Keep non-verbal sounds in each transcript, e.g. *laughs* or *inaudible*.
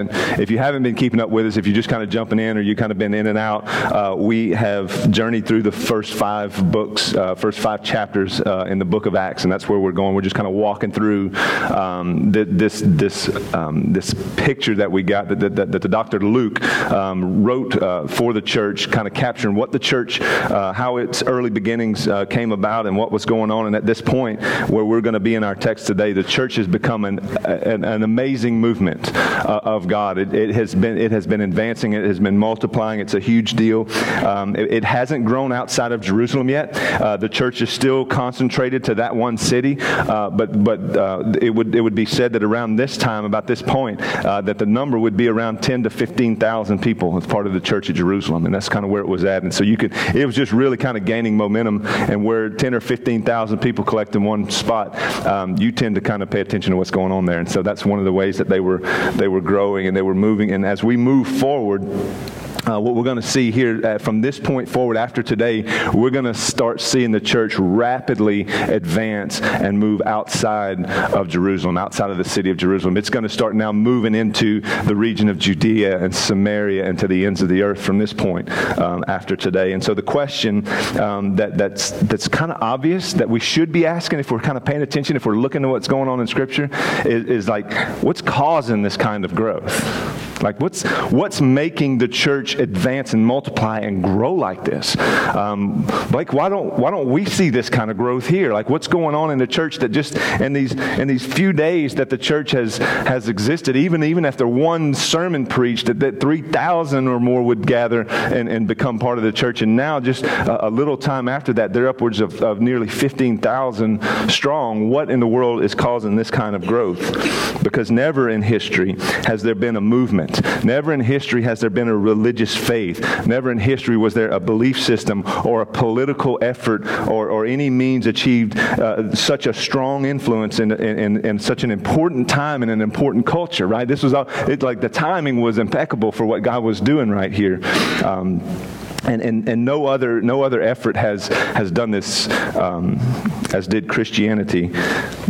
If you haven't been keeping up with us, if you're just kind of jumping in or you kind of been in and out, uh, we have journeyed through the first five books, uh, first five chapters uh, in the book of Acts, and that's where we're going. We're just kind of walking through um, this this um, this picture that we got that, that, that the Dr. Luke um, wrote uh, for the church, kind of capturing what the church, uh, how its early beginnings uh, came about, and what was going on. And at this point, where we're going to be in our text today, the church has become an, an, an amazing movement of God. It, it, has been it has been advancing. It has been multiplying. It's a huge deal. Um, it, it, hasn't grown outside of Jerusalem yet. Uh, the church is still concentrated to that one city. Uh, but but uh, it would it would be said that around this time, about this point, uh, that the number would be around ten to fifteen thousand people as part of the church at Jerusalem, and that's kind of where it was at. And so you could it was just really kind of gaining momentum, and where ten or fifteen thousand people collect in one spot, um, you tend to kind of pay attention to what's going on there. And so that's one of the ways that they were they were growing and they were moving. And as we move forward, uh, what we're going to see here uh, from this point forward after today, we're going to start seeing the church rapidly advance and move outside of Jerusalem, outside of the city of Jerusalem. It's going to start now moving into the region of Judea and Samaria and to the ends of the earth from this point um, after today. And so the question um, that, that's, that's kind of obvious that we should be asking if we're kind of paying attention, if we're looking at what's going on in Scripture, is, is like, what's causing this kind of growth? Like, what's, what's making the church advance and multiply and grow like this? Um, like, why don't, why don't we see this kind of growth here? Like, what's going on in the church that just in these, in these few days that the church has, has existed, even, even after one sermon preached, that, that 3,000 or more would gather and, and become part of the church. And now, just a, a little time after that, they're upwards of, of nearly 15,000 strong. What in the world is causing this kind of growth? Because never in history has there been a movement Never in history has there been a religious faith. Never in history was there a belief system or a political effort or, or any means achieved uh, such a strong influence in, in, in, such an important time in an important culture, right? This was all, it, like the timing was impeccable for what God was doing right here. Um, and, and, and no other no other effort has has done this um, as did Christianity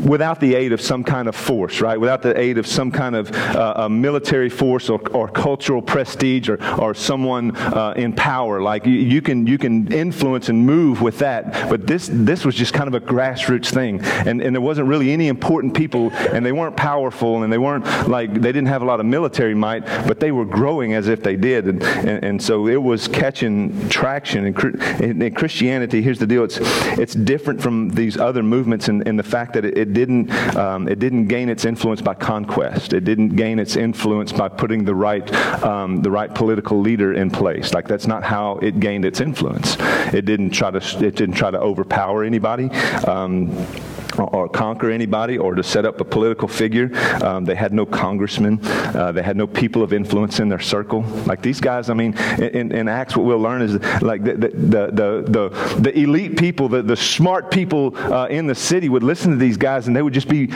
without the aid of some kind of force, right? Without the aid of some kind of uh, military force or, or cultural prestige or, or someone uh, in power. Like you, you, can you can influence and move with that, but this this was just kind of a grassroots thing, and and there wasn't really any important people, and they weren't powerful, and they weren't like they didn't have a lot of military might, but they were growing as if they did, and and, and so it was catching traction. In, in, Christianity, here's the deal: it's it's different from these other movements in, in the fact that it, it didn't um, it didn't gain its influence by conquest. It didn't gain its influence by putting the right um, the right political leader in place. Like that's not how it gained its influence. It didn't try to it didn't try to overpower anybody. Um, or conquer anybody or to set up a political figure. Um, they had no congressmen. Uh, they had no people of influence in their circle. Like these guys, I mean, in, in Acts, what we'll learn is like the, the, the, the, the elite people, the, the smart people uh, in the city would listen to these guys and they would just be,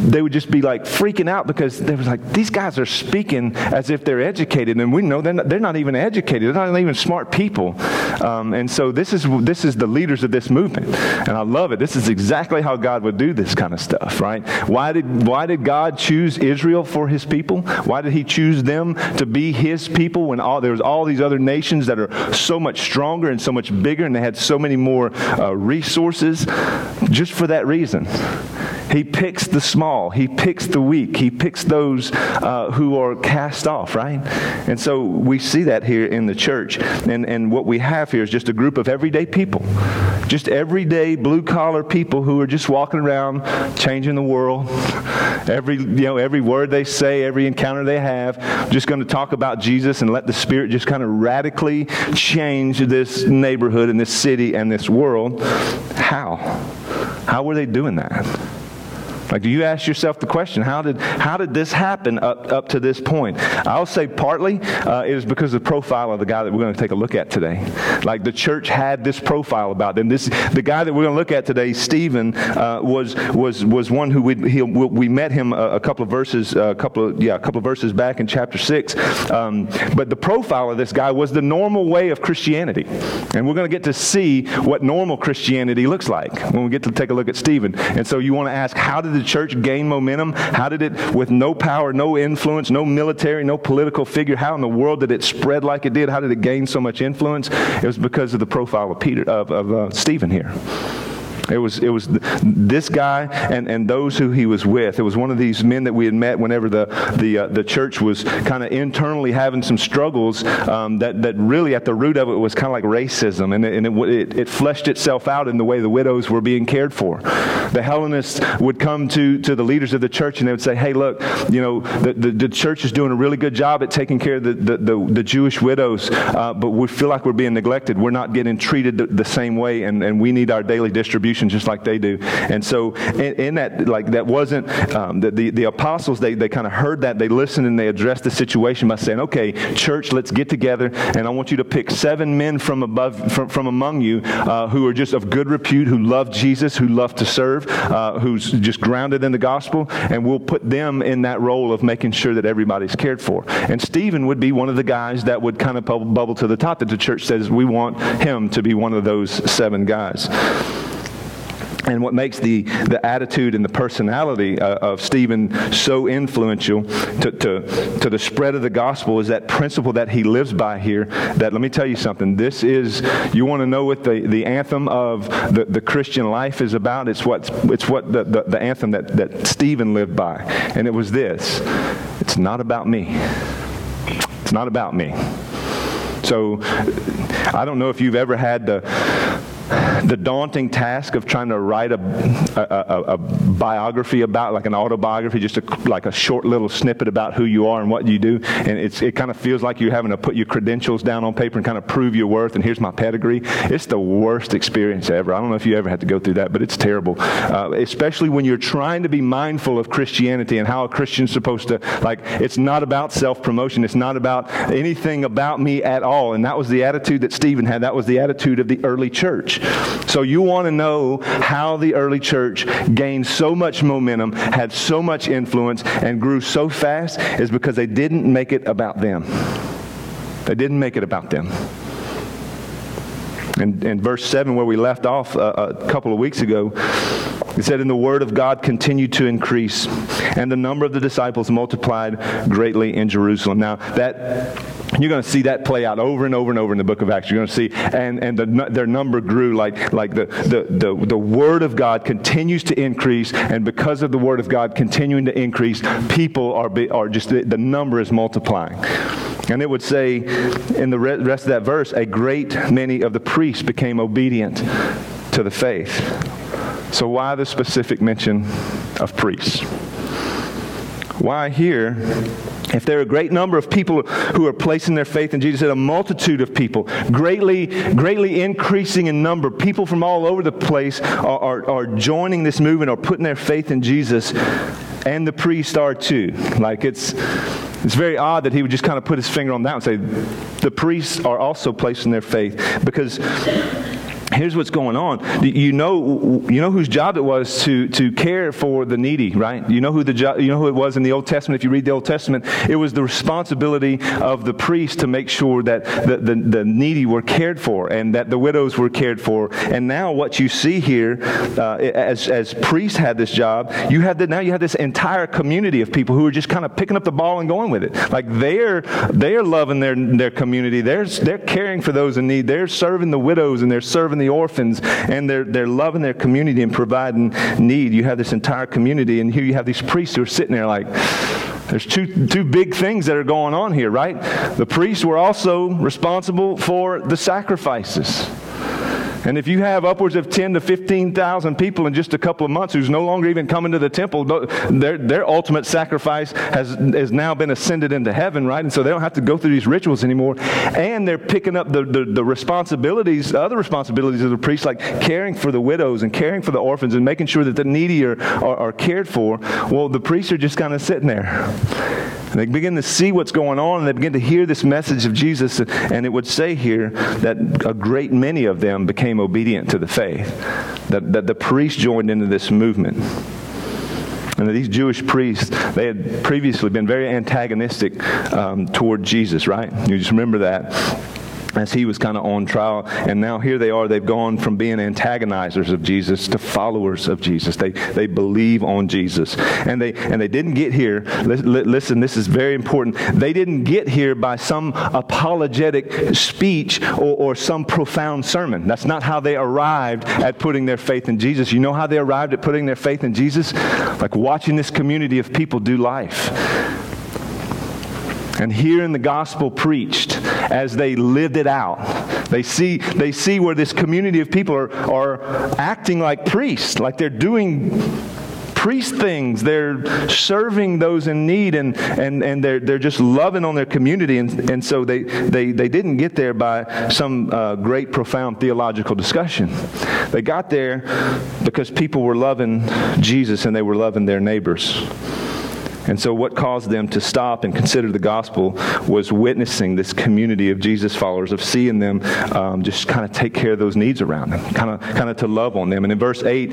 they would just be like freaking out because they was like, these guys are speaking as if they're educated. And we know they're not, they're not even educated. They're not even smart people. Um, and so this is, this is the leaders of this movement. And I love it. This is exactly how God Would do this kind of stuff, right? Why did, why did God choose Israel for his people? Why did he choose them to be his people when all, there was all these other nations that are so much stronger and so much bigger and they had so many more uh, resources? Just for that reason. He picks the small. He picks the weak. He picks those uh, who are cast off, right? And so we see that here in the church. And, and what we have here is just a group of everyday people, just everyday blue collar people who are just walking around changing the world. Every, you know, every word they say, every encounter they have, just going to talk about Jesus and let the Spirit just kind of radically change this neighborhood and this city and this world. How? How were they doing that? Like, do you ask yourself the question, how did, how did this happen up, up to this point? I'll say partly uh, it is because of the profile of the guy that we're going to take a look at today. Like, the church had this profile about them. This, the guy that we're going to look at today, Stephen, uh, was, was, was one who we, he, we met him a, a, couple of verses, a couple of, yeah, a couple of verses back in chapter 6. Um, but the profile of this guy was the normal way of Christianity. And we're going to get to see what normal Christianity looks like when we get to take a look at Stephen. And so you want to ask, how did the the church gain momentum? How did it, with no power, no influence, no military, no political figure, how in the world did it spread like it did? How did it gain so much influence? It was because of the profile of Peter, of, of uh, Stephen here. It was, it was this guy and, and those who he was with. It was one of these men that we had met whenever the, the, uh, the church was kind of internally having some struggles um, that, that really at the root of it was kind of like racism. And, it, and it, it, it, fleshed itself out in the way the widows were being cared for. The Hellenists would come to, to the leaders of the church and they would say, hey, look, you know, the, the, the church is doing a really good job at taking care of the, the, the, the Jewish widows, uh, but we feel like we're being neglected. We're not getting treated the, the same way, and, and we need our daily distribution just like they do. And so in, in that, like that wasn't, um, the, the, the, apostles, they, they kind of heard that, they listened and they addressed the situation by saying, okay, church, let's get together and I want you to pick seven men from above, from, from among you uh, who are just of good repute, who love Jesus, who love to serve, uh, who's just grounded in the gospel, and we'll put them in that role of making sure that everybody's cared for. And Stephen would be one of the guys that would kind of bubble to the top that the church says we want him to be one of those seven guys. And what makes the, the attitude and the personality uh, of Stephen so influential to, to, to the spread of the gospel is that principle that he lives by here. That let me tell you something. This is, you want to know what the, the anthem of the, the Christian life is about? It's what, it's what the, the, the anthem that, that Stephen lived by. And it was this it's not about me. It's not about me. So I don't know if you've ever had the *laughs* the daunting task of trying to write a, a, a, a biography about, like an autobiography, just like a short little snippet about who you are and what you do. And it kind of feels like you're having to put your credentials down on paper and kind of prove your worth. And here's my pedigree. It's the worst experience ever. I don't know if you ever had to go through that, but it's terrible. Uh, especially when you're trying to be mindful of Christianity and how a Christian's supposed to, like, it's not about self promotion. It's not about anything about me at all. And that was the attitude that Stephen had. That was the attitude of the early church. So you want to know how the early church gained so much momentum, had so much influence, and grew so fast is because they didn't make it about them. They didn't make it about them. In, in verse 7, where we left off a, uh, a couple of weeks ago, it said, And the word of God continued to increase, and the number of the disciples multiplied greatly in Jerusalem. Now, that you're going to see that play out over and over and over in the book of Acts. You're going to see, and, and the, their number grew like, like the, the, the, the word of God continues to increase, and because of the word of God continuing to increase, people are, are just, the, the number is multiplying. And it would say in the rest of that verse, a great many of the priests became obedient to the faith. So, why the specific mention of priests? Why here? If there are a great number of people who are placing their faith in Jesus, and a multitude of people, greatly, greatly increasing in number, people from all over the place are, are, are joining this movement or putting their faith in Jesus, and the priests are too. Like it's, it's very odd that he would just kind of put his finger on that and say, the priests are also placing their faith because here's what's going on. You know, you know whose job it was to, to care for the needy, right? You know who the job, you know who it was in the Old Testament. If you read the Old Testament, it was the responsibility of the priest to make sure that the, the, the needy were cared for and that the widows were cared for. And now what you see here, uh, as, as priests had this job, you have now you have this entire community of people who are just kind of picking up the ball and going with it. Like they're, they're loving their, their community. They're, they're caring for those in need. They're serving the widows and they're serving the orphans, and they're, they're loving their community and providing need. You have this entire community, and here you have these priests who are sitting there like, there's two, two big things that are going on here, right? The priests were also responsible for the sacrifices. And if you have upwards of 10 to 15,000 people in just a couple of months who's no longer even coming to the temple, their, their ultimate sacrifice has, has now been ascended into heaven, right? And so they don't have to go through these rituals anymore. And they're picking up the, the, the responsibilities, the other responsibilities of the priest, like caring for the widows and caring for the orphans and making sure that the needy are, are, are cared for. Well, the priests are just kind of sitting there. And they begin to see what's going on and they begin to hear this message of Jesus. And it would say here that a great many of them became obedient to the faith, that, that the priests joined into this movement. And these Jewish priests, they had previously been very antagonistic um, toward Jesus, right? You just remember that. As he was kind of on trial. And now here they are. They've gone from being antagonizers of Jesus to followers of Jesus. They, they believe on Jesus. And they, and they didn't get here. Listen, this is very important. They didn't get here by some apologetic speech or, or some profound sermon. That's not how they arrived at putting their faith in Jesus. You know how they arrived at putting their faith in Jesus? Like watching this community of people do life and hearing the gospel preached as they lived it out. They see, they see where this community of people are, are acting like priests, like they're doing priest things. They're serving those in need and, and, and they're, they're just loving on their community. And, and so they, they, they didn't get there by some uh, great, profound theological discussion. They got there because people were loving Jesus and they were loving their neighbors. And so, what caused them to stop and consider the gospel was witnessing this community of Jesus followers, of seeing them um, just kind of take care of those needs around them, kind of, kind of to love on them. And in verse 8,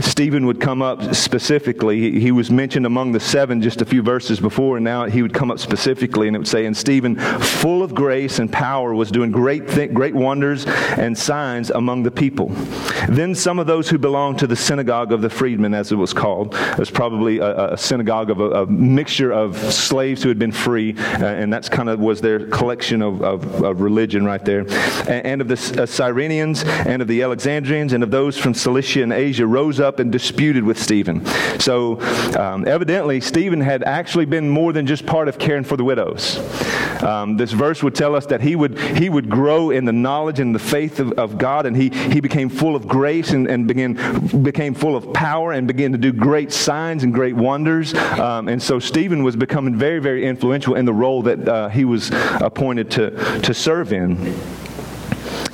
Stephen would come up specifically. He, he was mentioned among the seven just a few verses before, and now he would come up specifically, and it would say, And Stephen, full of grace and power, was doing great, th- great wonders and signs among the people. Then some of those who belonged to the synagogue of the freedmen, as it was called, it was probably a, a synagogue of a a, mixture of slaves who had been free, uh, and that's kind of was their collection of, of, of religion right there. And, and of the uh, Cyrenians and of the Alexandrians and of those from Cilicia and Asia rose up and disputed with Stephen. So um, evidently, Stephen had actually been more than just part of caring for the widows. Um, this verse would tell us that he would, he would grow in the knowledge and the faith of, of God, and he, he became full of grace and, and began, became full of power and began to do great signs and great wonders. Um, um, and so Stephen was becoming very, very influential in the role that uh, he was appointed to, to serve in.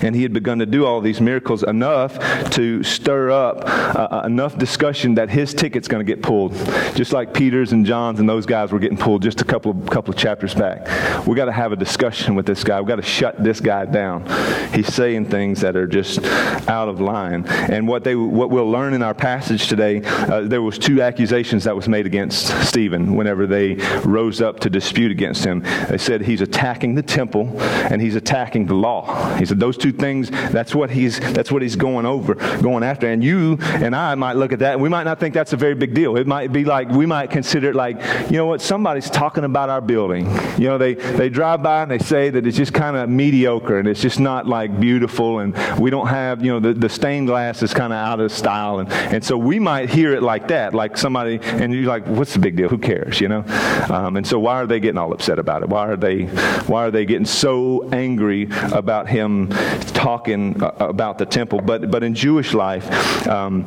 And he had begun to do all these miracles enough to stir up uh, uh enough discussion that his ticket's going to get pulled. Just like Peter's and John's and those guys were getting pulled just a couple of, couple of chapters back. We've got to have a discussion with this guy. We've got to shut this guy down. He's saying things that are just out of line. And what, they, what we'll learn in our passage today, uh, there was two accusations that was made against Stephen whenever they rose up to dispute against him. They said he's attacking the temple and he's attacking the law. He said those two things, that's what he's that's what he's going over, going after. And you and I might look at that and we might not think that's a very big deal. It might be like we might consider it like, you know what, somebody's talking about our building. You know, they, they drive by and they say that it's just kind of mediocre and it's just not like beautiful and we don't have, you know, the, the stained glass is kind of out of style. And, and so we might hear it like that, like somebody, and you're like, what's the big deal? Who cares, you know? Um, and so why are they getting all upset about it? Why are they, why are they getting so angry about him talking uh, about the temple, but, but in Jewish life, um,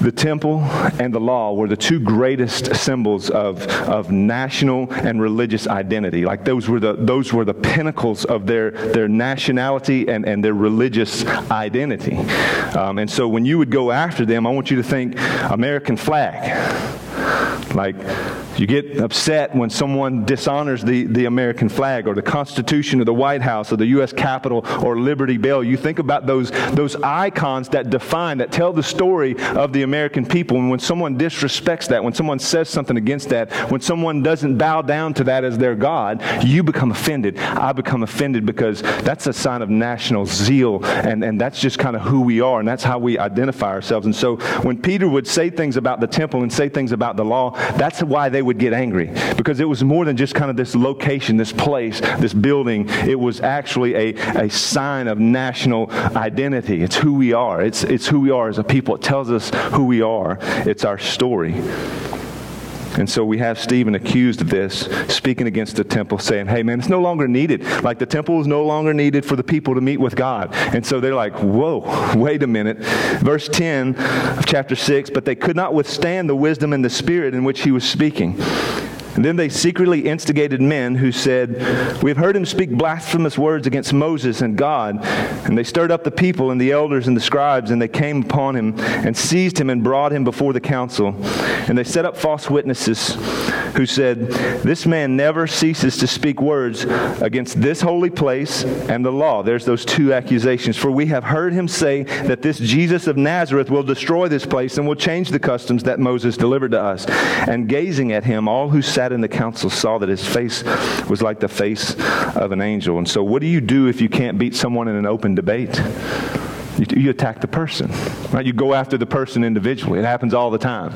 the temple and the law were the two greatest symbols of, of national and religious identity. Like those were the, those were the pinnacles of their, their nationality and, and their religious identity. Um, and so when you would go after them, I want you to think American flag. Like, you get upset when someone dishonors the, the American flag or the Constitution or the White House or the U.S. Capitol or Liberty Bell. You think about those, those icons that define, that tell the story of the American people. And when someone disrespects that, when someone says something against that, when someone doesn't bow down to that as their God, you become offended. I become offended because that's a sign of national zeal. And, and that's just kind of who we are. And that's how we identify ourselves. And so when Peter would say things about the temple and say things about the law, that's why they would get angry because it was more than just kind of this location, this place, this building. It was actually a, a sign of national identity. It's who we are. It's, it's who we are as a people. It tells us who we are. It's our story. And so we have Stephen accused of this, speaking against the temple, saying, hey, man, it's no longer needed. Like the temple is no longer needed for the people to meet with God. And so they're like, whoa, wait a minute. Verse 10 of chapter 6 But they could not withstand the wisdom and the spirit in which he was speaking. And then they secretly instigated men who said, We have heard him speak blasphemous words against Moses and God. And they stirred up the people and the elders and the scribes, and they came upon him and seized him and brought him before the council. And they set up false witnesses who said, This man never ceases to speak words against this holy place and the law. There's those two accusations. For we have heard him say that this Jesus of Nazareth will destroy this place and will change the customs that Moses delivered to us. And gazing at him, all who sat in the council saw that his face was like the face of an angel. And so, what do you do if you can't beat someone in an open debate? You, you, attack the person, right? You go after the person individually. It happens all the time.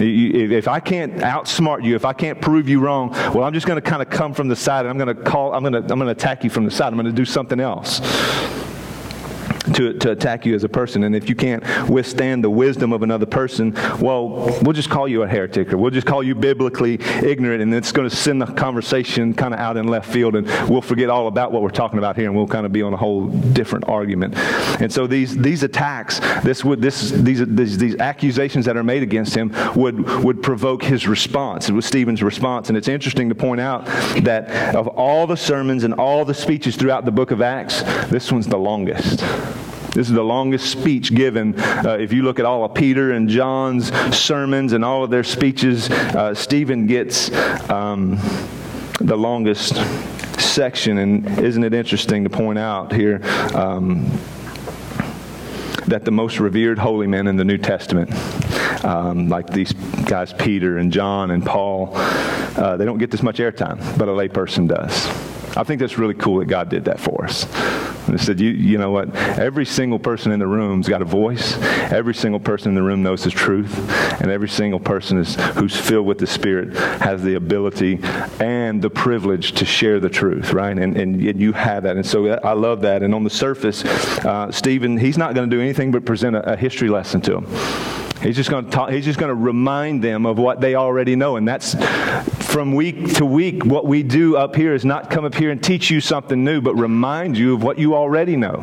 You, if I can't outsmart you, if I can't prove you wrong, well, I'm just going to kind of come from the side and I'm going to call, I'm going to, I'm going to attack you from the side. I'm going to do something else to, to attack you as a person. And if you can't withstand the wisdom of another person, well, we'll just call you a heretic or we'll just call you biblically ignorant and it's going to send the conversation kind of out in left field and we'll forget all about what we're talking about here and we'll kind of be on a whole different argument. And so these, these attacks, this would, this, these, these, these accusations that are made against him would, would provoke his response. It was Stephen's response. And it's interesting to point out that of all the sermons and all the speeches throughout the book of Acts, this one's the longest. This is the longest speech given. Uh, if you look at all of Peter and John's sermons and all of their speeches, uh, Stephen gets um, the longest section. And isn't it interesting to point out here? Um, that the most revered holy men in the New Testament, um, like these guys Peter and John and Paul, uh, they don't get this much airtime, but a layperson does. I think that's really cool that God did that for us. And they said, you, you know what? Every single person in the room's got a voice. Every single person in the room knows the truth. And every single person is, who's filled with the Spirit has the ability and the privilege to share the truth, right? And, and you have that. And so I love that. And on the surface, uh, Stephen, he's not going to do anything but present a, a history lesson to them. He's just going to talk, he's just going to remind them of what they already know. And that's from week to week. What we do up here is not come up here and teach you something new, but remind you of what you already know.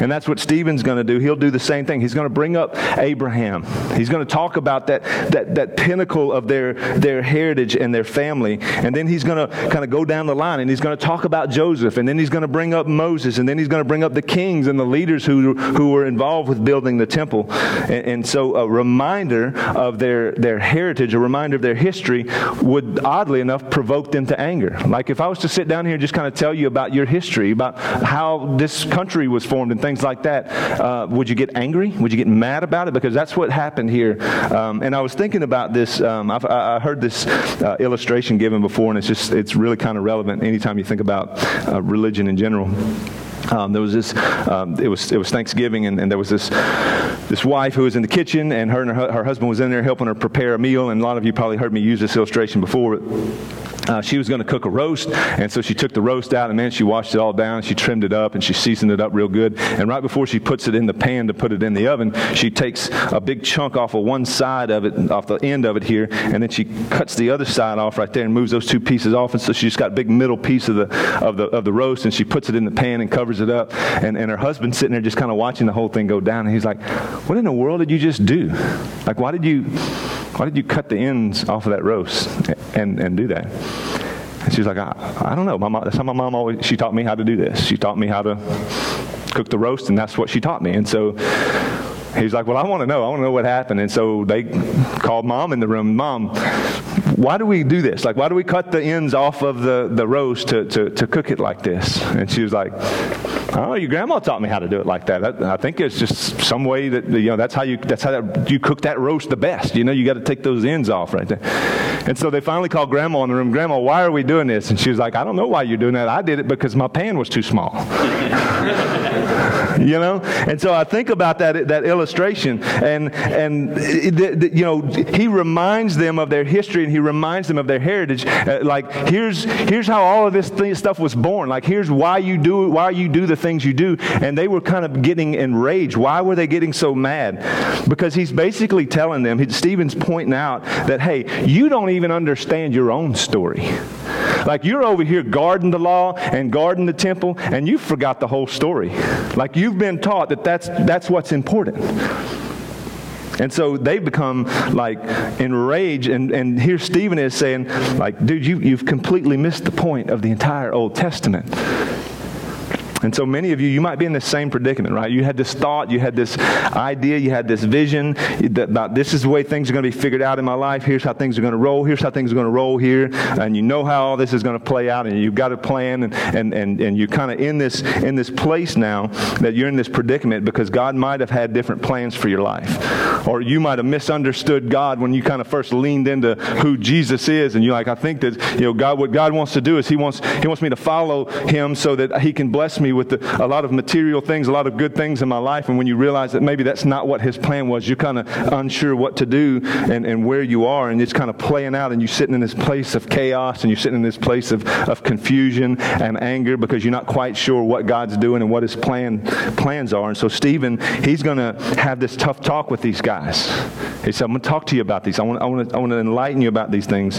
And that's what Stephen's going to do. He'll do the same thing. He's going to bring up Abraham. He's going to talk about that, that, that pinnacle of their, their heritage and their family. And then he's going to kind of go down the line and he's going to talk about Joseph. And then he's going to bring up Moses. And then he's going to bring up the kings and the leaders who, who were involved with building the temple. And, and so, uh, reminder of their, their heritage, a reminder of their history, would oddly enough provoke them to anger. Like if I was to sit down here and just kind of tell you about your history, about how this country was formed and things like that, uh, would you get angry? Would you get mad about it? Because that's what happened here. Um, and I was thinking about this. Um, I've I heard this uh, illustration given before, and it's just it's really kind of relevant anytime you think about uh, religion in general. Um, there was this. Um, it was it was Thanksgiving, and, and, there was this this wife who was in the kitchen, and her and her, her, husband was in there helping her prepare a meal. And a lot of you probably heard me use this illustration before. Uh, she was going to cook a roast, and so she took the roast out, and man, she washed it all down. She trimmed it up, and she seasoned it up real good. And right before she puts it in the pan to put it in the oven, she takes a big chunk off of one side of it, off the end of it here, and then she cuts the other side off right there and moves those two pieces off. And so she's got a big middle piece of the of the of the roast, and she puts it in the pan and covers it up. And and her husband's sitting there just kind of watching the whole thing go down, and he's like, "What in the world did you just do? Like, why did you?" Why did you cut the ends off of that roast and, and do that? And she's like, I, I don't know. My mom, that's how my mom always, she taught me how to do this. She taught me how to cook the roast, and that's what she taught me. And so he's like, Well, I want to know. I want to know what happened. And so they called mom in the room. Mom, why do we do this? Like, why do we cut the ends off of the, the roast to, to, to cook it like this? And she was like, Oh, your grandma taught me how to do it like that. I, I think it's just some way that you know that's how you that's how that, you cook that roast the best. You know, you got to take those ends off right there. And so they finally called grandma in the room. Grandma, why are we doing this? And she was like, I don't know why you're doing that. I did it because my pan was too small. *laughs* *laughs* you know, and so I think about that that illustration, and and you know he reminds them of their history and he reminds them of their heritage. Uh, like here's here's how all of this thing, stuff was born. Like here's why you do why you do the things you do. And they were kind of getting enraged. Why were they getting so mad? Because he's basically telling them. Stephen's pointing out that hey, you don't even understand your own story. Like you're over here guarding the law and guarding the temple, and you forgot the whole story. Like you've been taught that that's, that's what's important. And so they become like enraged. And, and here Stephen is saying, like, dude, you, you've completely missed the point of the entire Old Testament. And so many of you, you might be in the same predicament, right? You had this thought, you had this idea, you had this vision about this is the way things are going to be figured out in my life. Here's how things are going to roll. Here's how things are going to roll here. And you know how all this is going to play out, and you've got a plan, and, and, and, and you're kind of in this, in this place now that you're in this predicament because God might have had different plans for your life. Or you might have misunderstood God when you kind of first leaned into who Jesus is, and you're like, I think that, you know, God, what God wants to do is He wants, he wants me to follow Him so that He can bless me with the, a lot of material things, a lot of good things in my life. And when you realize that maybe that's not what his plan was, you're kind of unsure what to do and, and where you are. And it's kind of playing out. And you're sitting in this place of chaos and you're sitting in this place of, of confusion and anger because you're not quite sure what God's doing and what his plan, plans are. And so Stephen, he's going to have this tough talk with these guys. He said, I'm going to talk to you about these. I want, I want, to, I want to enlighten you about these things.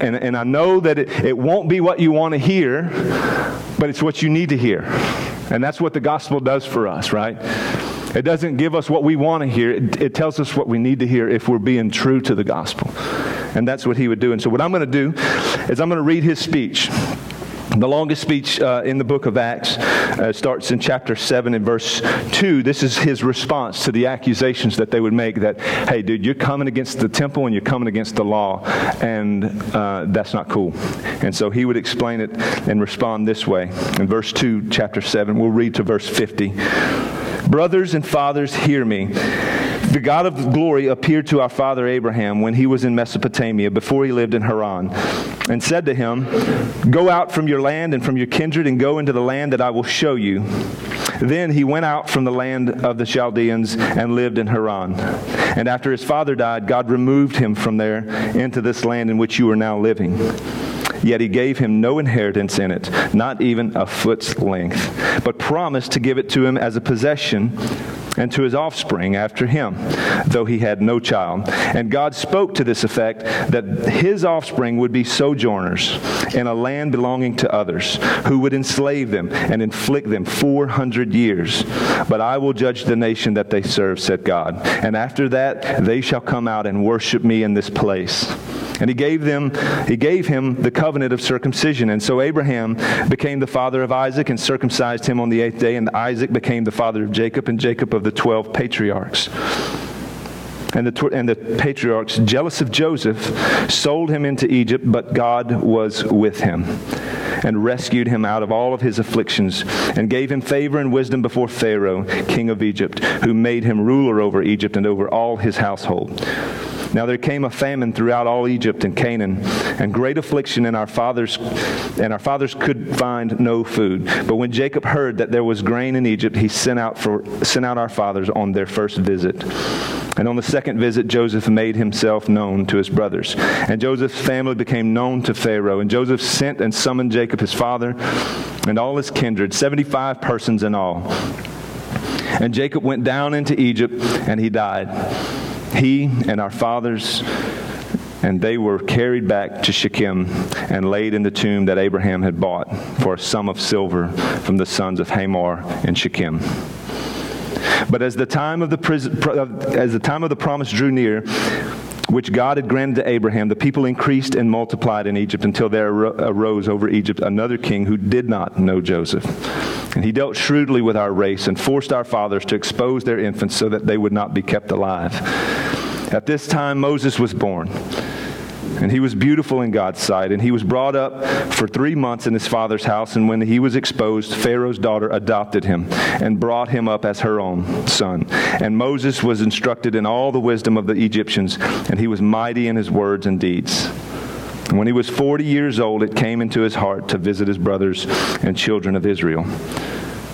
And, and I know that it, it won't be what you want to hear, but it's what you need to hear. And that's what the gospel does for us, right? It doesn't give us what we want to hear, it, it, tells us what we need to hear if we're being true to the gospel. And that's what he would do. And so, what I'm going to do is I'm going to read his speech. The longest speech uh, in the book of Acts uh, starts in chapter 7 and verse 2. This is his response to the accusations that they would make that, hey, dude, you're coming against the temple and you're coming against the law, and uh, that's not cool. And so he would explain it and respond this way. In verse 2, chapter 7, we'll read to verse 50. Brothers and fathers, hear me. The God of glory appeared to our father Abraham when he was in Mesopotamia before he lived in Haran and said to him, Go out from your land and from your kindred and go into the land that I will show you. Then he went out from the land of the Chaldeans and lived in Haran. And after his father died, God removed him from there into this land in which you are now living. Yet he gave him no inheritance in it, not even a foot's length, but promised to give it to him as a possession and to his offspring after him, though he had no child. And God spoke to this effect that his offspring would be sojourners in a land belonging to others, who would enslave them and inflict them 400 years. But I will judge the nation that they serve, said God. And after that, they shall come out and worship me in this place. And he gave them, he gave him the covenant of circumcision. And so Abraham became the father of Isaac and circumcised him on the eighth day. And Isaac became the father of Jacob and Jacob of the twelve patriarchs. And the, and the patriarchs, jealous of Joseph, sold him into Egypt, but God was with him and rescued him out of all of his afflictions and gave him favor and wisdom before Pharaoh, king of Egypt, who made him ruler over Egypt and over all his household. Now there came a famine throughout all Egypt and Canaan, and great affliction, and our fathers and our fathers could find no food. But when Jacob heard that there was grain in Egypt, he sent out for sent out our fathers on their first visit. And on the second visit, Joseph made himself known to his brothers. And Joseph's family became known to Pharaoh. And Joseph sent and summoned Jacob, his father, and all his kindred, 75 persons in all. And Jacob went down into Egypt, and he died he and our fathers, and they were carried back to Shechem and laid in the tomb that Abraham had bought for a sum of silver from the sons of Hamor and Shechem. But as the time of the, as the time of the promise drew near, which God had granted to Abraham, the people increased and multiplied in Egypt until there arose over Egypt another king who did not know Joseph. And he dealt shrewdly with our race and forced our fathers to expose their infants so that they would not be kept alive. At this time, Moses was born. And he was beautiful in God's sight. And he was brought up for three months in his father's house. And when he was exposed, Pharaoh's daughter adopted him and brought him up as her own son. And Moses was instructed in all the wisdom of the Egyptians, and he was mighty in his words and deeds. And when he was 40 years old, it came into his heart to visit his brothers and children of Israel.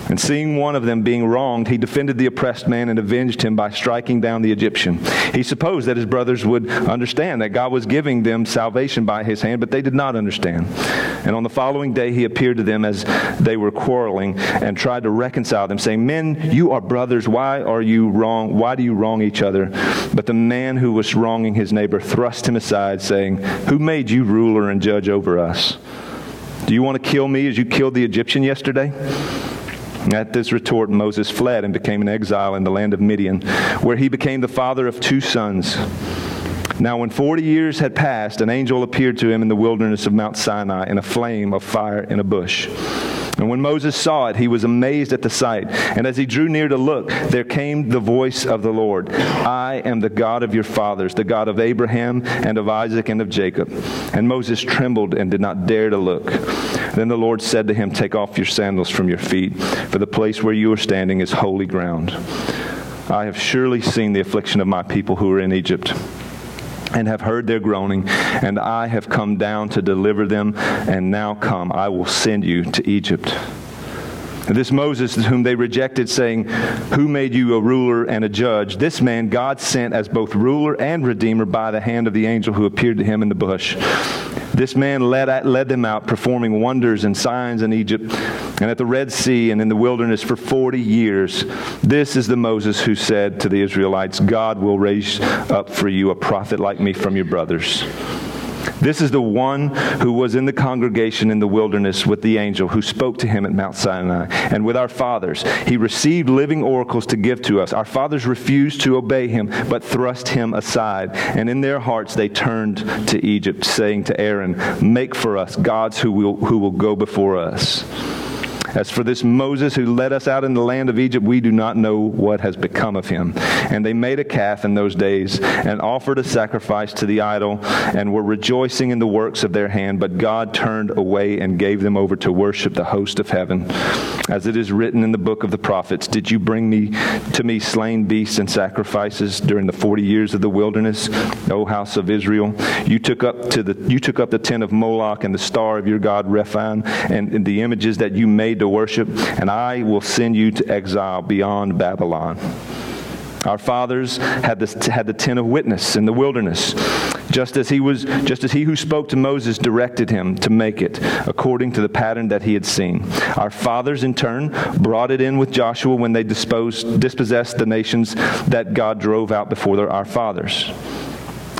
And seeing one of them being wronged, he defended the oppressed man and avenged him by striking down the Egyptian. He supposed that his brothers would understand that God was giving them salvation by his hand, but they did not understand. And on the following day, he appeared to them as they were quarreling and tried to reconcile them, saying, Men, you are brothers. Why are you wrong? Why do you wrong each other? But the man who was wronging his neighbor thrust him aside, saying, Who made you ruler and judge over us? Do you want to kill me as you killed the Egyptian yesterday? At this retort, Moses fled and became an exile in the land of Midian, where he became the father of two sons. Now, when 40 years had passed, an angel appeared to him in the wilderness of Mount Sinai in a flame of fire in a bush. And And when Moses saw it, he was amazed at the sight. And as he drew near to look, there came the voice of the Lord I am the God of your fathers, the God of Abraham and of Isaac and of Jacob. And Moses trembled and did not dare to look. Then the Lord said to him, Take off your sandals from your feet, for the place where you are standing is holy ground. I have surely seen the affliction of my people who are in Egypt and have heard their groaning, and I have come down to deliver them, and now come, I will send you to Egypt. This Moses, whom they rejected, saying, Who made you a ruler and a judge? This man God sent as both ruler and redeemer by the hand of the angel who appeared to him in the bush. This man led, led them out, performing wonders and signs in Egypt and at the Red Sea and in the wilderness for 40 years. This is the Moses who said to the Israelites, God will raise up for you a prophet like me from your brothers. This is the one who was in the congregation in the wilderness with the angel who spoke to him at Mount Sinai and with our fathers. He received living oracles to give to us. Our fathers refused to obey him, but thrust him aside. And in their hearts they turned to Egypt, saying to Aaron, Make for us gods who will, who will go before us. As for this Moses who led us out in the land of Egypt, we do not know what has become of him. And they made a calf in those days and offered a sacrifice to the idol and were rejoicing in the works of their hand. But God turned away and gave them over to worship the host of heaven. As it is written in the book of the prophets, Did you bring me to me slain beasts and sacrifices during the forty years of the wilderness, O house of Israel? You took up to the you took up the tent of Moloch and the star of your God Rephan and, and the images that you made to worship, and I will send you to exile beyond Babylon. Our fathers had, this, had the tent of witness in the wilderness, just as he was, just as he who spoke to Moses directed him to make it, according to the pattern that he had seen. Our fathers, in turn, brought it in with Joshua when they disposed, dispossessed the nations that God drove out before their, our fathers.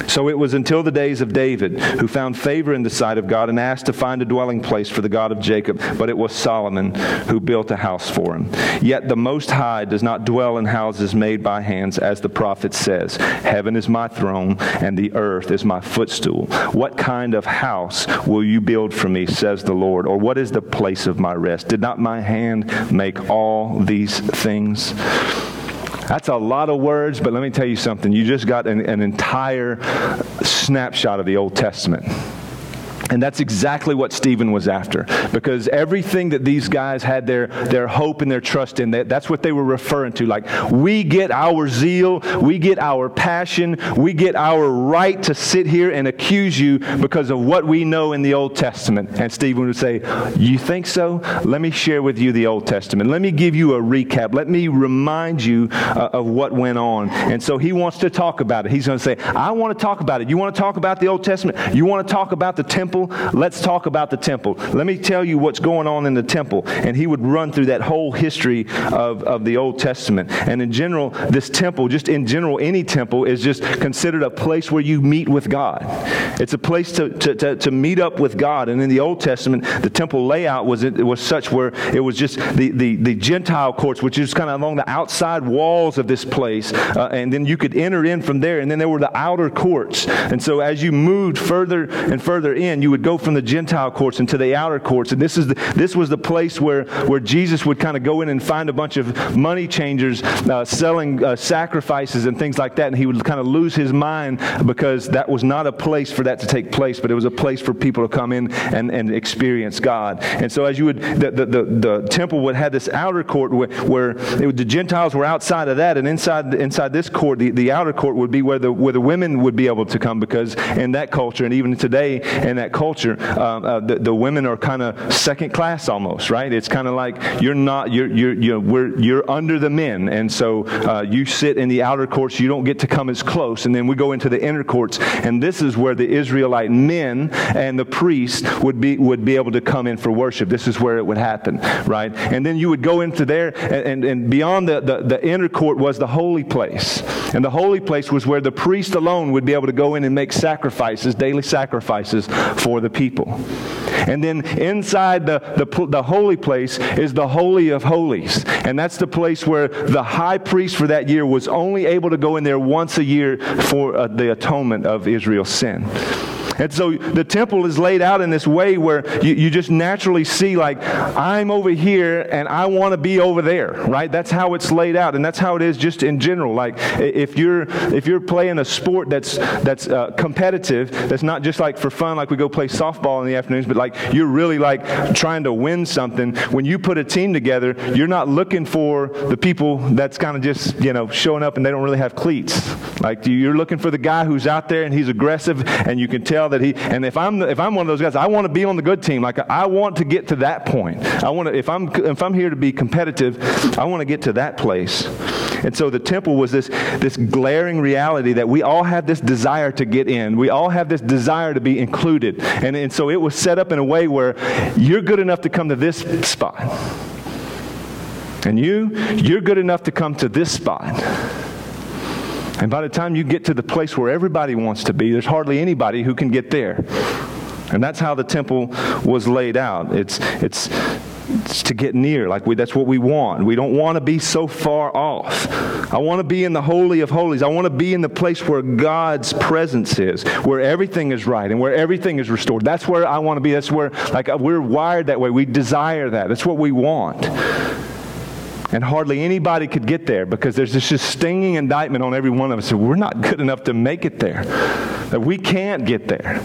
So it was until the days of David, who found favor in the sight of God and asked to find a dwelling place for the God of Jacob. But it was Solomon who built a house for him. Yet the Most High does not dwell in houses made by hands, as the prophet says Heaven is my throne, and the earth is my footstool. What kind of house will you build for me, says the Lord? Or what is the place of my rest? Did not my hand make all these things? That's a lot of words, but let me tell you something. You just got an, an entire snapshot of the Old Testament. And that's exactly what Stephen was after. Because everything that these guys had their, their hope and their trust in, that, that's what they were referring to. Like, we get our zeal, we get our passion, we get our right to sit here and accuse you because of what we know in the Old Testament. And Stephen would say, You think so? Let me share with you the Old Testament. Let me give you a recap. Let me remind you uh, of what went on. And so he wants to talk about it. He's going to say, I want to talk about it. You want to talk about the Old Testament? You want to talk about the temple? Temple. Let's talk about the temple. Let me tell you what's going on in the temple. And he would run through that whole history of, of the Old Testament. And in general, this temple, just in general, any temple is just considered a place where you meet with God. It's a place to, to, to, to meet up with God. And in the Old Testament, the temple layout was, it was such where it was just the, the, the Gentile courts, which is kind of along the outside walls of this place. Uh, and then you could enter in from there. And then there were the outer courts. And so as you moved further and further in, you would go from the Gentile courts into the outer courts. And this, is the, this was the place where, where Jesus would kind of go in and find a bunch of money changers uh, selling uh, sacrifices and things like that. And he would kind of lose his mind because that was not a place for that to take place, but it was a place for people to come in and, and experience God. And so as you would, the, the, the, the temple would have this outer court where, where it, the Gentiles were outside of that. And inside, inside this court, the, the outer court would be where the, where the women would be able to come because in that culture, and even today in that culture, uh, uh, the, the, women are kind of second class almost, right? It's kind of like you're not, you're, you're, you're, you're under the men. And so uh, you sit in the outer courts, you don't get to come as close. And then we go into the inner courts, and this is where the Israelite men and the priests would be, would be able to come in for worship. This is where it would happen, right? And then you would go into there, and, and, and beyond the, the, the inner court was the holy place. And the holy place was where the priest alone would be able to go in and make sacrifices, daily sacrifices for the people. And then inside the, the, the holy place is the Holy of Holies. And that's the place where the high priest for that year was only able to go in there once a year for uh, the atonement of Israel's sin. And so the temple is laid out in this way where you, you just naturally see, like, I'm over here and I want to be over there, right? That's how it's laid out. And that's how it is just in general. Like, if you're, if you're playing a sport that's, that's uh, competitive, that's not just like for fun, like we go play softball in the afternoons, but like you're really like trying to win something, when you put a team together, you're not looking for the people that's kind of just, you know, showing up and they don't really have cleats. Like, you're looking for the guy who's out there and he's aggressive and you can tell that he, and if I'm, if I'm one of those guys, I want to be on the good team. Like, I want to get to that point. I want to, if I'm, if I'm here to be competitive, I want to get to that place. And so the temple was this, this glaring reality that we all have this desire to get in. We all have this desire to be included. And, and so it was set up in a way where you're good enough to come to this spot. And you, you're good enough to come to this spot. And by the time you get to the place where everybody wants to be, there's hardly anybody who can get there. And that's how the temple was laid out. It's, it's, it's to get near. Like we, that's what we want. We don't want to be so far off. I want to be in the Holy of Holies. I want to be in the place where God's presence is, where everything is right and where everything is restored. That's where I want to be. That's where, like, we're wired that way. We desire that. That's what we want. And hardly anybody could get there because there's this just stinging indictment on every one of us. that we're not good enough to make it there. That we can't get there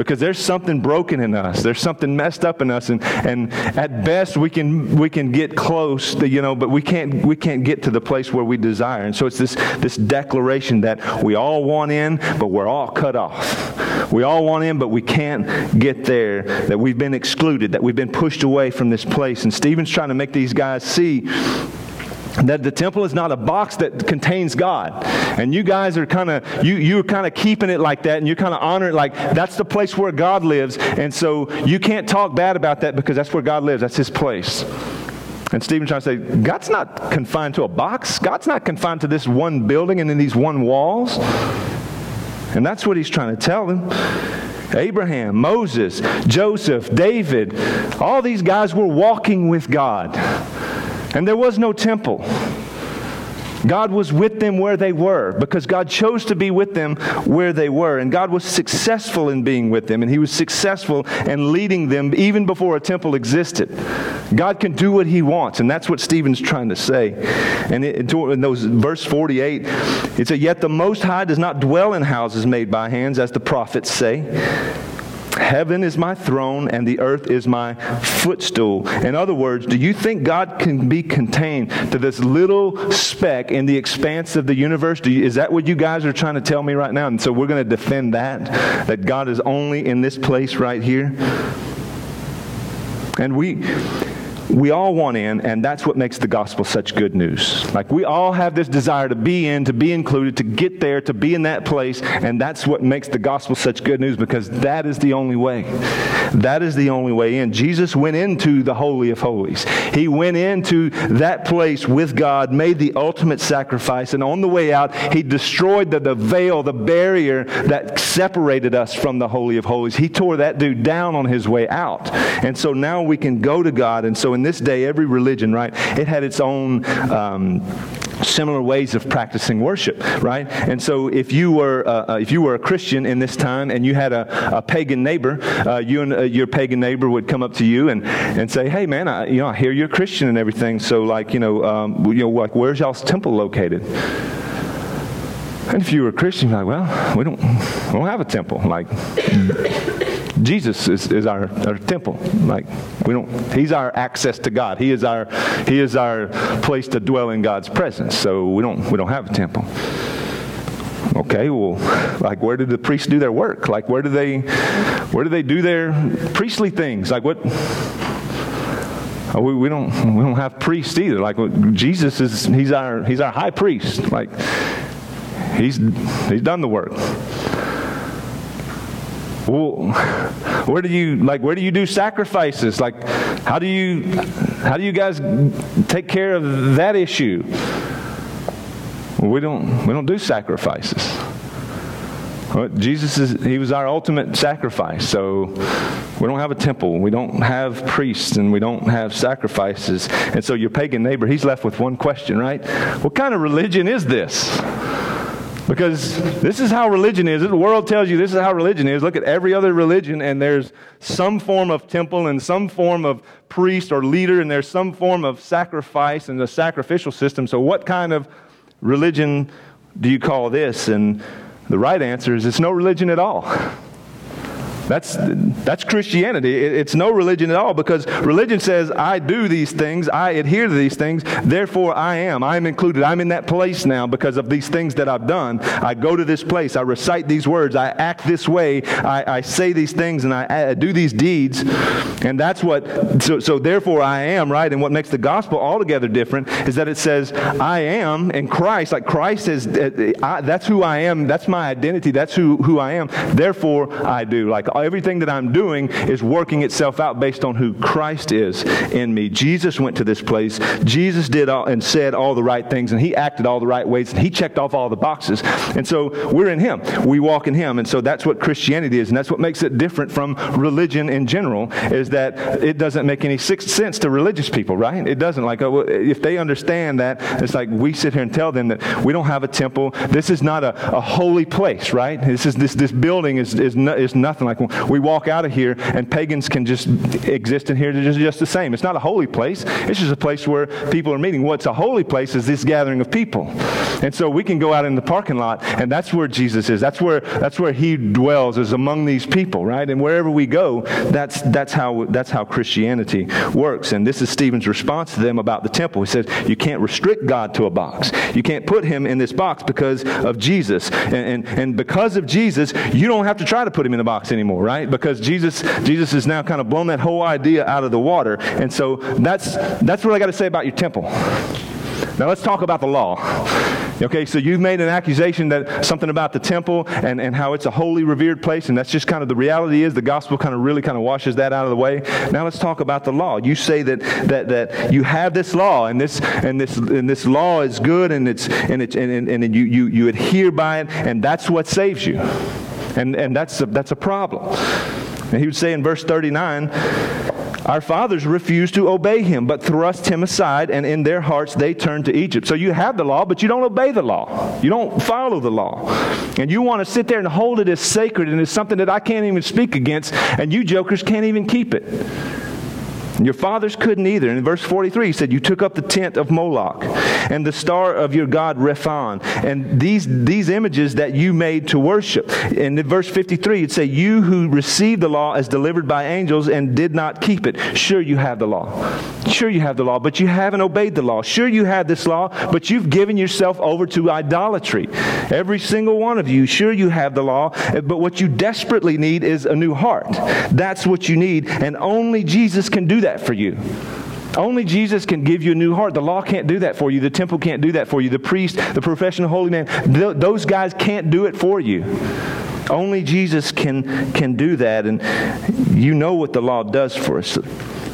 because there's something broken in us. There's something messed up in us, and, and at best we can we can get close, to, you know, but we can't we can't get to the place where we desire. And so it's this this declaration that we all want in, but we're all cut off. We all want in, but we can't get there. That we've been excluded. That we've been pushed away from this place. And Stephen's trying to make these guys see that the temple is not a box that contains God. And you guys are kind of you you're kind of keeping it like that and you're kind of honoring like that's the place where God lives. And so you can't talk bad about that because that's where God lives. That's his place. And Stephen's trying to say, God's not confined to a box. God's not confined to this one building and in these one walls. And that's what he's trying to tell them. Abraham, Moses, Joseph, David, all these guys were walking with God. And there was no temple. God was with them where they were because God chose to be with them where they were. And God was successful in being with them. And He was successful in leading them even before a temple existed. God can do what He wants. And that's what Stephen's trying to say. And it, in those verse 48, it says, Yet the Most High does not dwell in houses made by hands, as the prophets say. Heaven is my throne and the earth is my footstool. In other words, do you think God can be contained to this little speck in the expanse of the universe? You, is that what you guys are trying to tell me right now? And so we're going to defend that, that God is only in this place right here. And we we all want in, and that's what makes the gospel such good news. Like we all have this desire to be in, to be included, to get there, to be in that place, and that's what makes the gospel such good news because that is the only way. That is the only way in. Jesus went into the Holy of Holies. He went into that place with God, made the ultimate sacrifice, and on the way out, he destroyed the, the veil, the barrier that separated us from the Holy of Holies. He tore that dude down on his way out. And so now we can go to God. And so in this day, every religion, right, it had its own. Um, similar ways of practicing worship, right? And so, if you were uh, uh, if you were a Christian in this time and you had a, a pagan neighbor, uh, you and uh, your pagan neighbor would come up to you and, and say, "Hey, man, I, you know, I hear you're a Christian and everything. So, like, you know, um, you know, like, where's y'all's temple located?" And if you were a Christian, you're like, well, we don't, we don't have a temple. Like, Jesus is, is our, our temple. Like we don't he's our access to God. He is our he is our place to dwell in God's presence. So we don't we don't have a temple. Okay, well, like where did the priests do their work? Like where do they where do they do their priestly things? Like what we, we don't we don't have priests either. Like Jesus is he's our he's our high priest. Like he's he's done the work. Well, *laughs* where do you like? Where do you do sacrifices? Like, how do you how do you guys take care of that issue? Well, we don't we don't do sacrifices. Jesus is he was our ultimate sacrifice. So we don't have a temple, we don't have priests, and we don't have sacrifices. And so your pagan neighbor, he's left with one question, right? What kind of religion is this? Because this is how religion is. The world tells you this is how religion is. Look at every other religion, and there's some form of temple and some form of priest or leader, and there's some form of sacrifice and a sacrificial system. So, what kind of religion do you call this? And the right answer is it's no religion at all. That's, that's Christianity. It's no religion at all because religion says, I do these things, I adhere to these things, therefore I am. I'm included. I'm in that place now because of these things that I've done. I go to this place, I recite these words, I act this way, I, I say these things, and I, I, do these deeds. And that's what, so, so therefore I am, right? And what makes the gospel altogether different is that it says, I am in Christ. Like Christ is, uh, I, that's who I am, that's my identity, that's who, who I am. Therefore I do. Like everything that I'm doing is working itself out based on who Christ is in me. Jesus went to this place. Jesus did all, and said all the right things, and he acted all the right ways, and he checked off all the boxes. And so we're in him. We walk in him. And so that's what Christianity is, and that's what makes it different from religion in general, is that it doesn't make any sense to religious people, right? It doesn't. Like, uh, if they understand that, it's like we sit here and tell them that we don't have a temple. This is not a, a holy place, right? This is this this building is is, no, is nothing like we walk out of here and pagans can just exist in here just, just the same. It's not a holy place. It's just a place where people are meeting. What's a holy place is this gathering of people. And so we can go out in the parking lot and that's where Jesus is. That's where that's where he dwells is among these people, right? And wherever we go, that's that's how that's how Christianity works. And this is Stephen's response to them about the temple. He says, You can't restrict God to a box. You can't put him in this box because of Jesus. And, and, and because of Jesus, you don't have to try to put him in a box anymore, right? Because Jesus, Jesus has now kind of blown that whole idea out of the water. And so that's, that's what I got to say about your temple. Now let's talk about the law. Okay, so you've made an accusation that something about the temple and, and how it's a holy, revered place, and that's just kind of the reality is the gospel kind of really kind of washes that out of the way. Now let's talk about the law. You say that that, that you have this law and this and this and this law is good and it's and it's and, and, and you, you you adhere by it, and that's what saves you. And, and that's, a, that's a problem. And he would say in verse 39, our fathers refused to obey him, but thrust him aside, and in their hearts they turned to Egypt. So you have the law, but you don't obey the law. You don't follow the law. And you want to sit there and hold it as sacred and as something that I can't even speak against, and you jokers can't even keep it. Your fathers couldn't either. In verse 43, he said, You took up the tent of Moloch and the star of your god Rephan, and these, these images that you made to worship. And in verse 53, it'd say, You who received the law as delivered by angels and did not keep it. Sure, you have the law. Sure, you have the law, but you haven't obeyed the law. Sure, you have this law, but you've given yourself over to idolatry. Every single one of you, sure, you have the law, but what you desperately need is a new heart. That's what you need, and only Jesus can do that for you. Only Jesus can give you a new heart. The law can't do that for you. The temple can't do that for you. The priest, the professional holy man, th- those guys can't do it for you. Only Jesus can, can do that. And you know what the law does for us,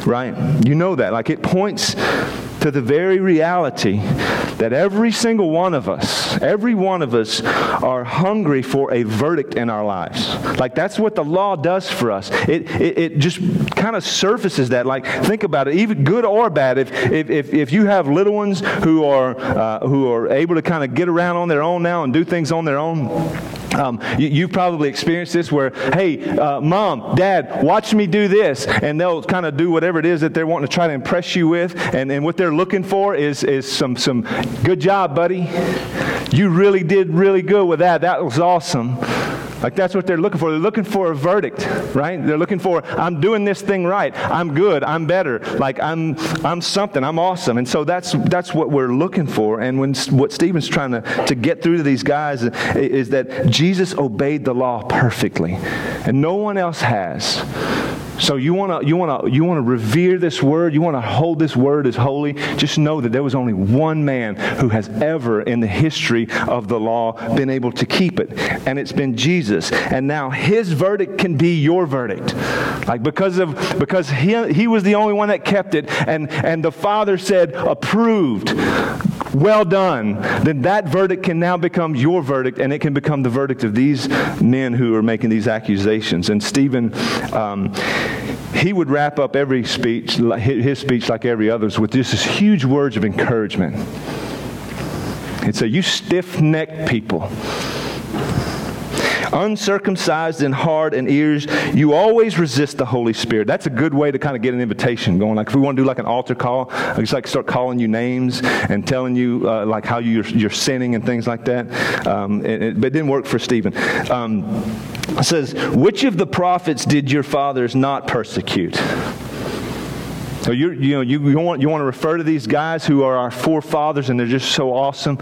right? You know that. Like it points to the very reality that every single one of us, every one of us are hungry for a verdict in our lives. Like that's what the law does for us. It, it, it just kind of surfaces that. Like think about it, even good or bad. If, if, if, if you have little ones who are, uh, who are able to kind of get around on their own now and do things on their own, um, you, have probably experienced this where, hey, uh, mom, dad, watch me do this. And they'll kind of do whatever it is that they're wanting to try to impress you with. And, and what they're looking for is, is some, some good job, buddy. You really did really good with that. That was awesome. Like that's what they're looking for. They're looking for a verdict, right? They're looking for I'm doing this thing right. I'm good. I'm better. Like I'm I'm something. I'm awesome. And so that's that's what we're looking for. And when what Stephen's trying to to get through to these guys is that Jesus obeyed the law perfectly, and no one else has. So you want to you want to you want to revere this word, you want to hold this word as holy, just know that there was only one man who has ever in the history of the law been able to keep it, and it's been Jesus. And now his verdict can be your verdict. Like because of because he he was the only one that kept it and and the Father said approved well done, then that verdict can now become your verdict and it can become the verdict of these men who are making these accusations. And Stephen, um, he would wrap up every speech, his speech like every other's, with just this huge words of encouragement. He'd say, You stiff necked people. Uncircumcised in heart and ears, you always resist the Holy Spirit. That's a good way to kind of get an invitation going. Like if we want to do like an altar call, I just like start calling you names and telling you uh, like how you're, you're sinning and things like that. Um, it, it, but it didn't work for Stephen. Um, it says, Which of the prophets did your fathers not persecute? So you you know you, you want you want to refer to these guys who are our forefathers and they're just so awesome.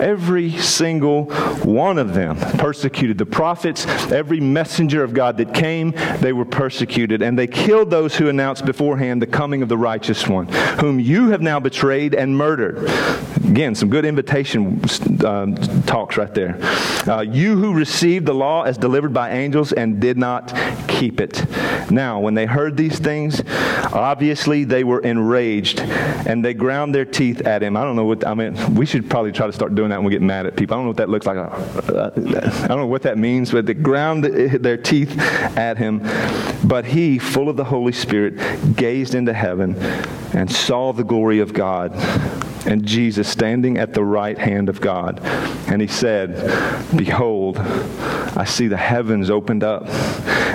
Every single one of them persecuted the prophets. Every messenger of God that came, they were persecuted, and they killed those who announced beforehand the coming of the righteous one, whom you have now betrayed and murdered. Again, some good invitation um, talks right there. Uh, you who received the law as delivered by angels and did not keep it. Now, when they heard these things, obviously they were enraged and they ground their teeth at him. I don't know what, I mean, we should probably try to start doing that when we get mad at people. I don't know what that looks like. I don't know what that means, but they ground their teeth at him. But he, full of the Holy Spirit, gazed into heaven and saw the glory of God and Jesus standing at the right hand of God. And he said, Behold, I see the heavens opened up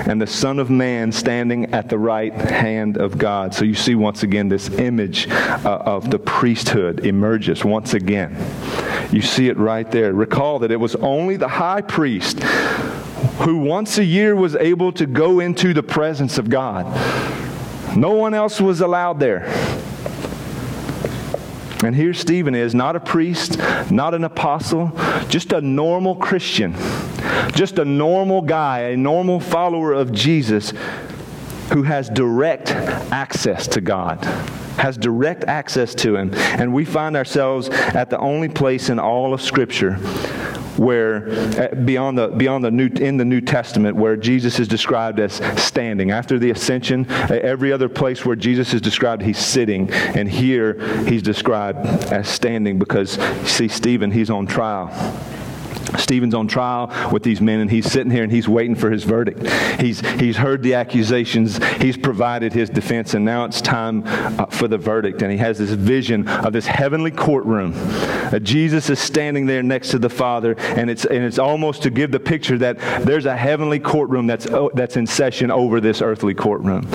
and the Son of Man standing at the right hand of God. So you see once again this image uh, of the priesthood emerges once again. You see it right there. Recall that it was only the high priest who once a year was able to go into the presence of God. No one else was allowed there. And here Stephen is, not a priest, not an apostle, just a normal Christian, just a normal guy, a normal follower of Jesus who has direct access to God has direct access to him. And we find ourselves at the only place in all of Scripture where uh, beyond the beyond the new in the New Testament where Jesus is described as standing. After the ascension uh, every other place where Jesus is described he's sitting. And here he's described as standing because see Stephen he's on trial Stephen's on trial with these men, and he's sitting here and he's waiting for his verdict. He's, he's heard the accusations, he's provided his defense, and now it's time uh, for the verdict. And he has this vision of this heavenly courtroom. Uh, Jesus is standing there next to the Father, and it's, and it's almost to give the picture that there's a heavenly courtroom that's, oh, that's in session over this earthly courtroom.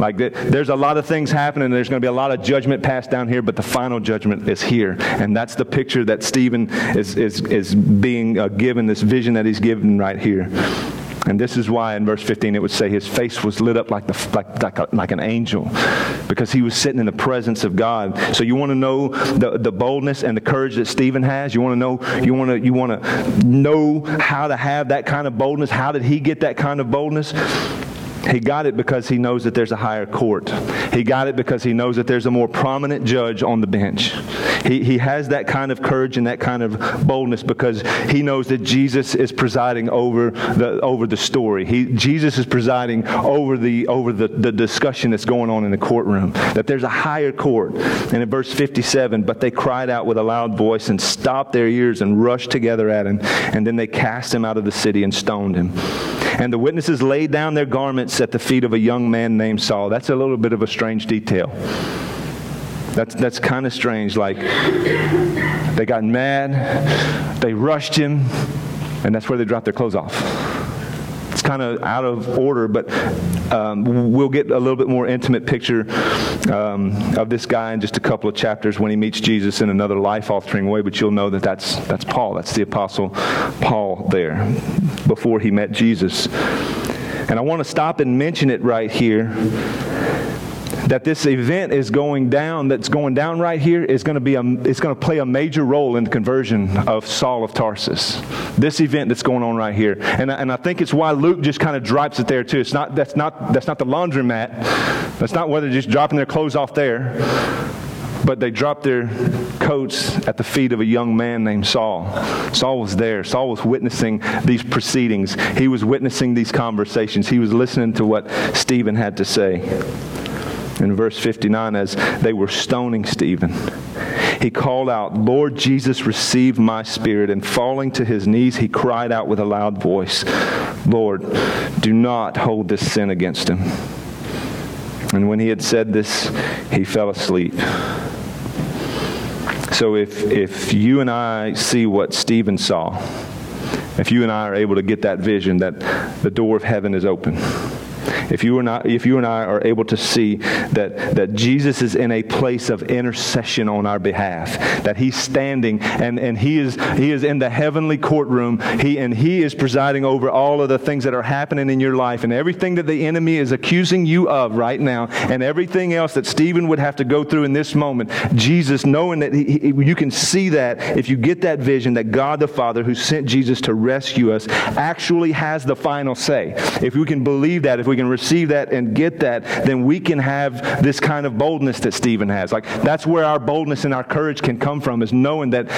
Like there's a lot of things happening. There's going to be a lot of judgment passed down here, but the final judgment is here, and that's the picture that Stephen is is is being uh, given. This vision that he's given right here. And this is why in verse 15 it would say his face was lit up like, the, like, like, a, like an angel because he was sitting in the presence of God. So you want to know the, the boldness and the courage that Stephen has? You want to know you want to you want to know how to have that kind of boldness? How did he get that kind of boldness? He got it because he knows that there's a higher court. He got it because he knows that there's a more prominent judge on the bench. He, he has that kind of courage and that kind of boldness because he knows that Jesus is presiding over the, over the story. He, Jesus is presiding over, the, over the, the discussion that's going on in the courtroom, that there's a higher court. And in verse 57, but they cried out with a loud voice and stopped their ears and rushed together at him. And then they cast him out of the city and stoned him. And the witnesses laid down their garments at the feet of a young man named Saul. That's a little bit of a strange detail. That's, that's kind of strange. Like, they got mad, they rushed him, and that's where they dropped their clothes off. It's kind of out of order, but um, we'll get a little bit more intimate picture um, of this guy in just a couple of chapters when he meets Jesus in another life-altering way. But you'll know that that's that's Paul. That's the apostle Paul there before he met Jesus. And I want to stop and mention it right here that this event is going down, that's going down right here, is going to be a, it's going to play a major role in the conversion of Saul of Tarsus. This event that's going on right here, and and I think it's why Luke just kind of drops it there too. It's not that's not that's not the laundromat. That's not whether they're just dropping their clothes off there but they dropped their coats at the feet of a young man named Saul. Saul was there. Saul was witnessing these proceedings. He was witnessing these conversations. He was listening to what Stephen had to say in verse 59 as they were stoning Stephen. He called out, Lord Jesus, receive my spirit. And falling to his knees, he cried out with a loud voice, Lord, do not hold this sin against him. And when he had said this, he fell asleep. So if, if you and I see what Stephen saw, if you and I are able to get that vision that the door of heaven is open if you, and I, if you and I are able to see that, that Jesus is in a place of intercession on our behalf, that he's standing and, and he, is, he is in the heavenly courtroom, he, and he is presiding over all of the things that are happening in your life and everything that the enemy is accusing you of right now, and everything else that Stephen would have to go through in this moment, Jesus, knowing that he, he, you can see that if you get that vision that God the Father, who sent Jesus to rescue us, actually has the final say. If we can believe that, if we can receive that and get that, then we can have this kind of boldness that Stephen has. Like, that's where our boldness and our courage can come from, is knowing that,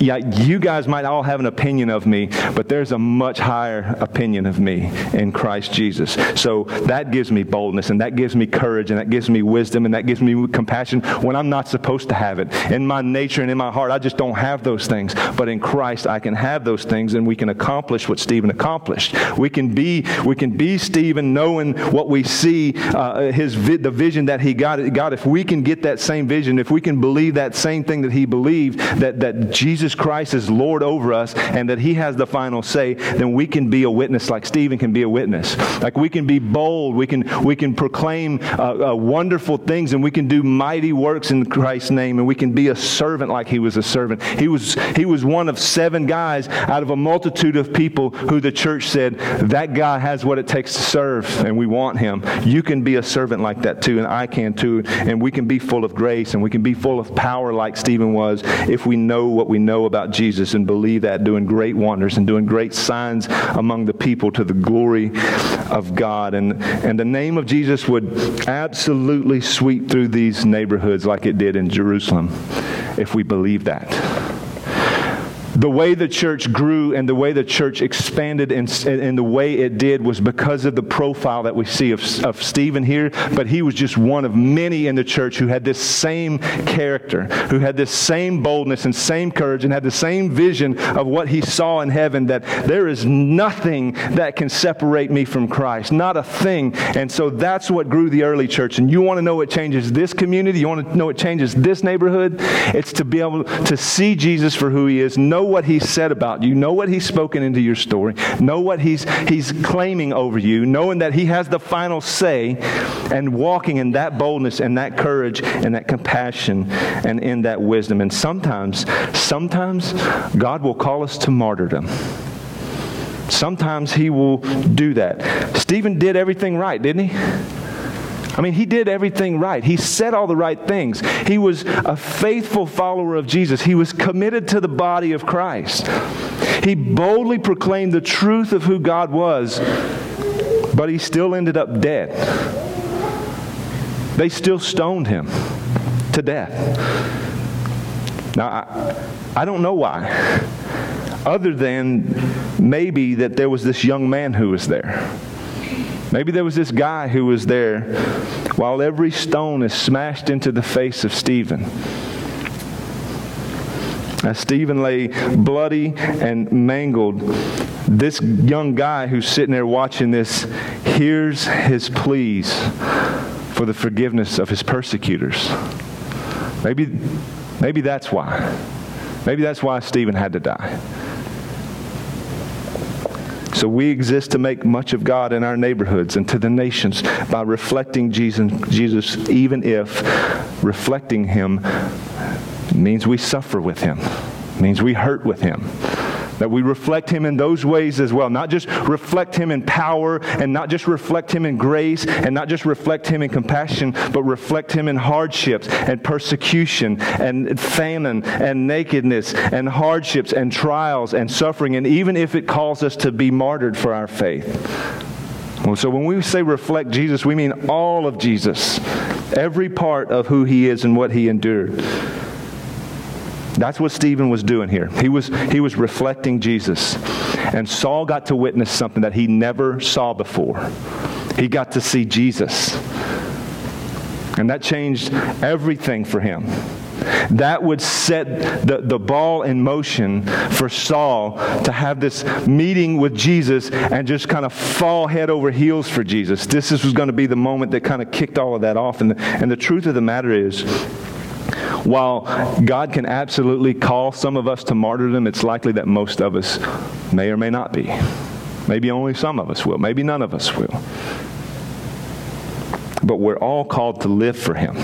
yeah, you guys might all have an opinion of me, but there's a much higher opinion of me in Christ Jesus. So that gives me boldness, and that gives me courage, and that gives me wisdom, and that gives me compassion when I'm not supposed to have it. In my nature and in my heart, I just don't have those things. But in Christ, I can have those things, and we can accomplish what Stephen accomplished. We can be, we can be Stephen knowing what we see, uh, his vi- the vision that he got. God, if we can get that same vision, if we can believe that same thing that he believed, that, that Jesus Christ is Lord over us and that he has the final say, then we can be a witness like Stephen can be a witness. Like we can be bold, we can, we can proclaim uh, uh, wonderful things, and we can do mighty works in Christ's name, and we can be a servant like he was a servant. He was, he was one of seven guys out of a multitude of people who the church said, that guy has what it takes to serve, and we want him. You can be a servant like that too, and I can too. And we can be full of grace and we can be full of power like Stephen was if we know what we know about Jesus and believe that, doing great wonders and doing great signs among the people to the glory of God. And, and the name of Jesus would absolutely sweep through these neighborhoods like it did in Jerusalem if we believe that the way the church grew and the way the church expanded and, and the way it did was because of the profile that we see of, of Stephen here. But he was just one of many in the church who had this same character, who had this same boldness and same courage and had the same vision of what he saw in heaven that there is nothing that can separate me from Christ, not a thing. And so that's what grew the early church. And you want to know what changes this community? You want to know what changes this neighborhood? It's to be able to see Jesus for who he is, know what he's said about you, know what he's spoken into your story, know what he's, he's claiming over you, knowing that he has the final say, and walking in that boldness and that courage and that compassion and in that wisdom. And sometimes, sometimes God will call us to martyrdom. Sometimes he will do that. Stephen did everything right, didn't he? I mean, he did everything right. He said all the right things. He was a faithful follower of Jesus. He was committed to the body of Christ. He boldly proclaimed the truth of who God was, but he still ended up dead. They still stoned him to death. Now, I, I don't know why, other than maybe that there was this young man who was there. Maybe there was this guy who was there while every stone is smashed into the face of Stephen. As Stephen lay bloody and mangled, this young guy who's sitting there watching this hears his pleas for the forgiveness of his persecutors. Maybe, maybe that's why. Maybe that's why Stephen had to die. So we exist to make much of God in our neighborhoods and to the nations by reflecting Jesus, Jesus even if reflecting Him means we suffer with Him, means we hurt with Him that we reflect Him in those ways as well. Not just reflect Him in power and not just reflect Him in grace and not just reflect Him in compassion, but reflect Him in hardships and persecution and famine and nakedness and hardships and trials and suffering, and even if it calls us to be martyred for our faith. So when we say reflect Jesus, we mean all of Jesus, every part of who He is and what He endured. That's what Stephen was doing here. He was, he was reflecting Jesus. And Saul got to witness something that he never saw before. He got to see Jesus. And that changed everything for him. That would set the, the ball in motion for Saul to have this meeting with Jesus and just kind of fall head over heels for Jesus. This was going to be the moment that kind of kicked all of that off. And the, and the truth of the matter is, while God can absolutely call some of us to martyrdom, it's likely that most of us may or may not be. Maybe only some of us will. Maybe none of us will. But we're all called to live for Him.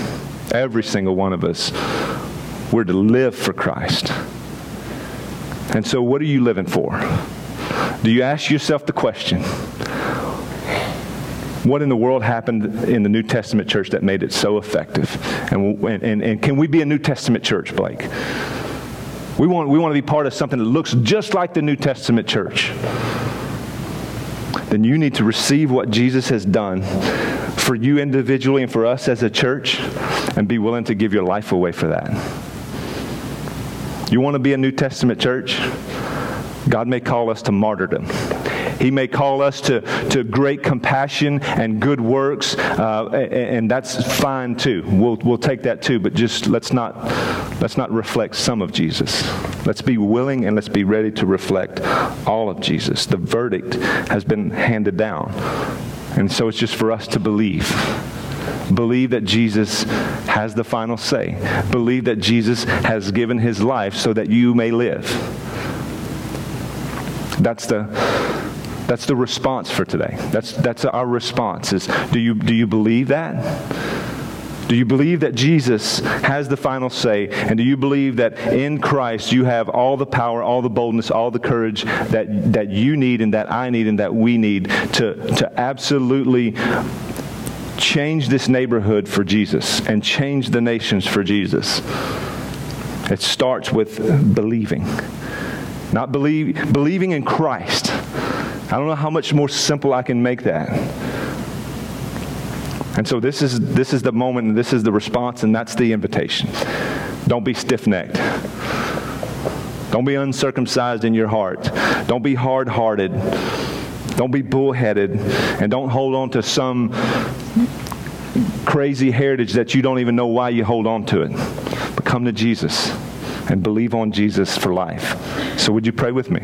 Every single one of us. We're to live for Christ. And so, what are you living for? Do you ask yourself the question, what in the world happened in the New Testament church that made it so effective? And, and, and can we be a New Testament church, Blake? We want, we want to be part of something that looks just like the New Testament church. Then you need to receive what Jesus has done for you individually and for us as a church and be willing to give your life away for that. You want to be a New Testament church? God may call us to martyrdom. He may call us to, to great compassion and good works, uh, and, and, that's fine too. We'll, we'll take that too, but just let's not, let's not reflect some of Jesus. Let's be willing and let's be ready to reflect all of Jesus. The verdict has been handed down. And so it's just for us to believe. Believe that Jesus has the final say. Believe that Jesus has given his life so that you may live. That's the that's the response for today. That's that's our response is do you do you believe that? Do you believe that Jesus has the final say? And do you believe that in Christ you have all the power, all the boldness, all the courage that, that you need and that I need and that we need to, to absolutely change this neighborhood for Jesus and change the nations for Jesus? It starts with believing. Not believe, believing in Christ. I don't know how much more simple I can make that. And so this is this is the moment and this is the response and that's the invitation. Don't be stiff-necked. Don't be uncircumcised in your heart. Don't be hard-hearted. Don't be bullheaded and don't hold on to some crazy heritage that you don't even know why you hold on to it. But come to Jesus and believe on Jesus for life. So would you pray with me?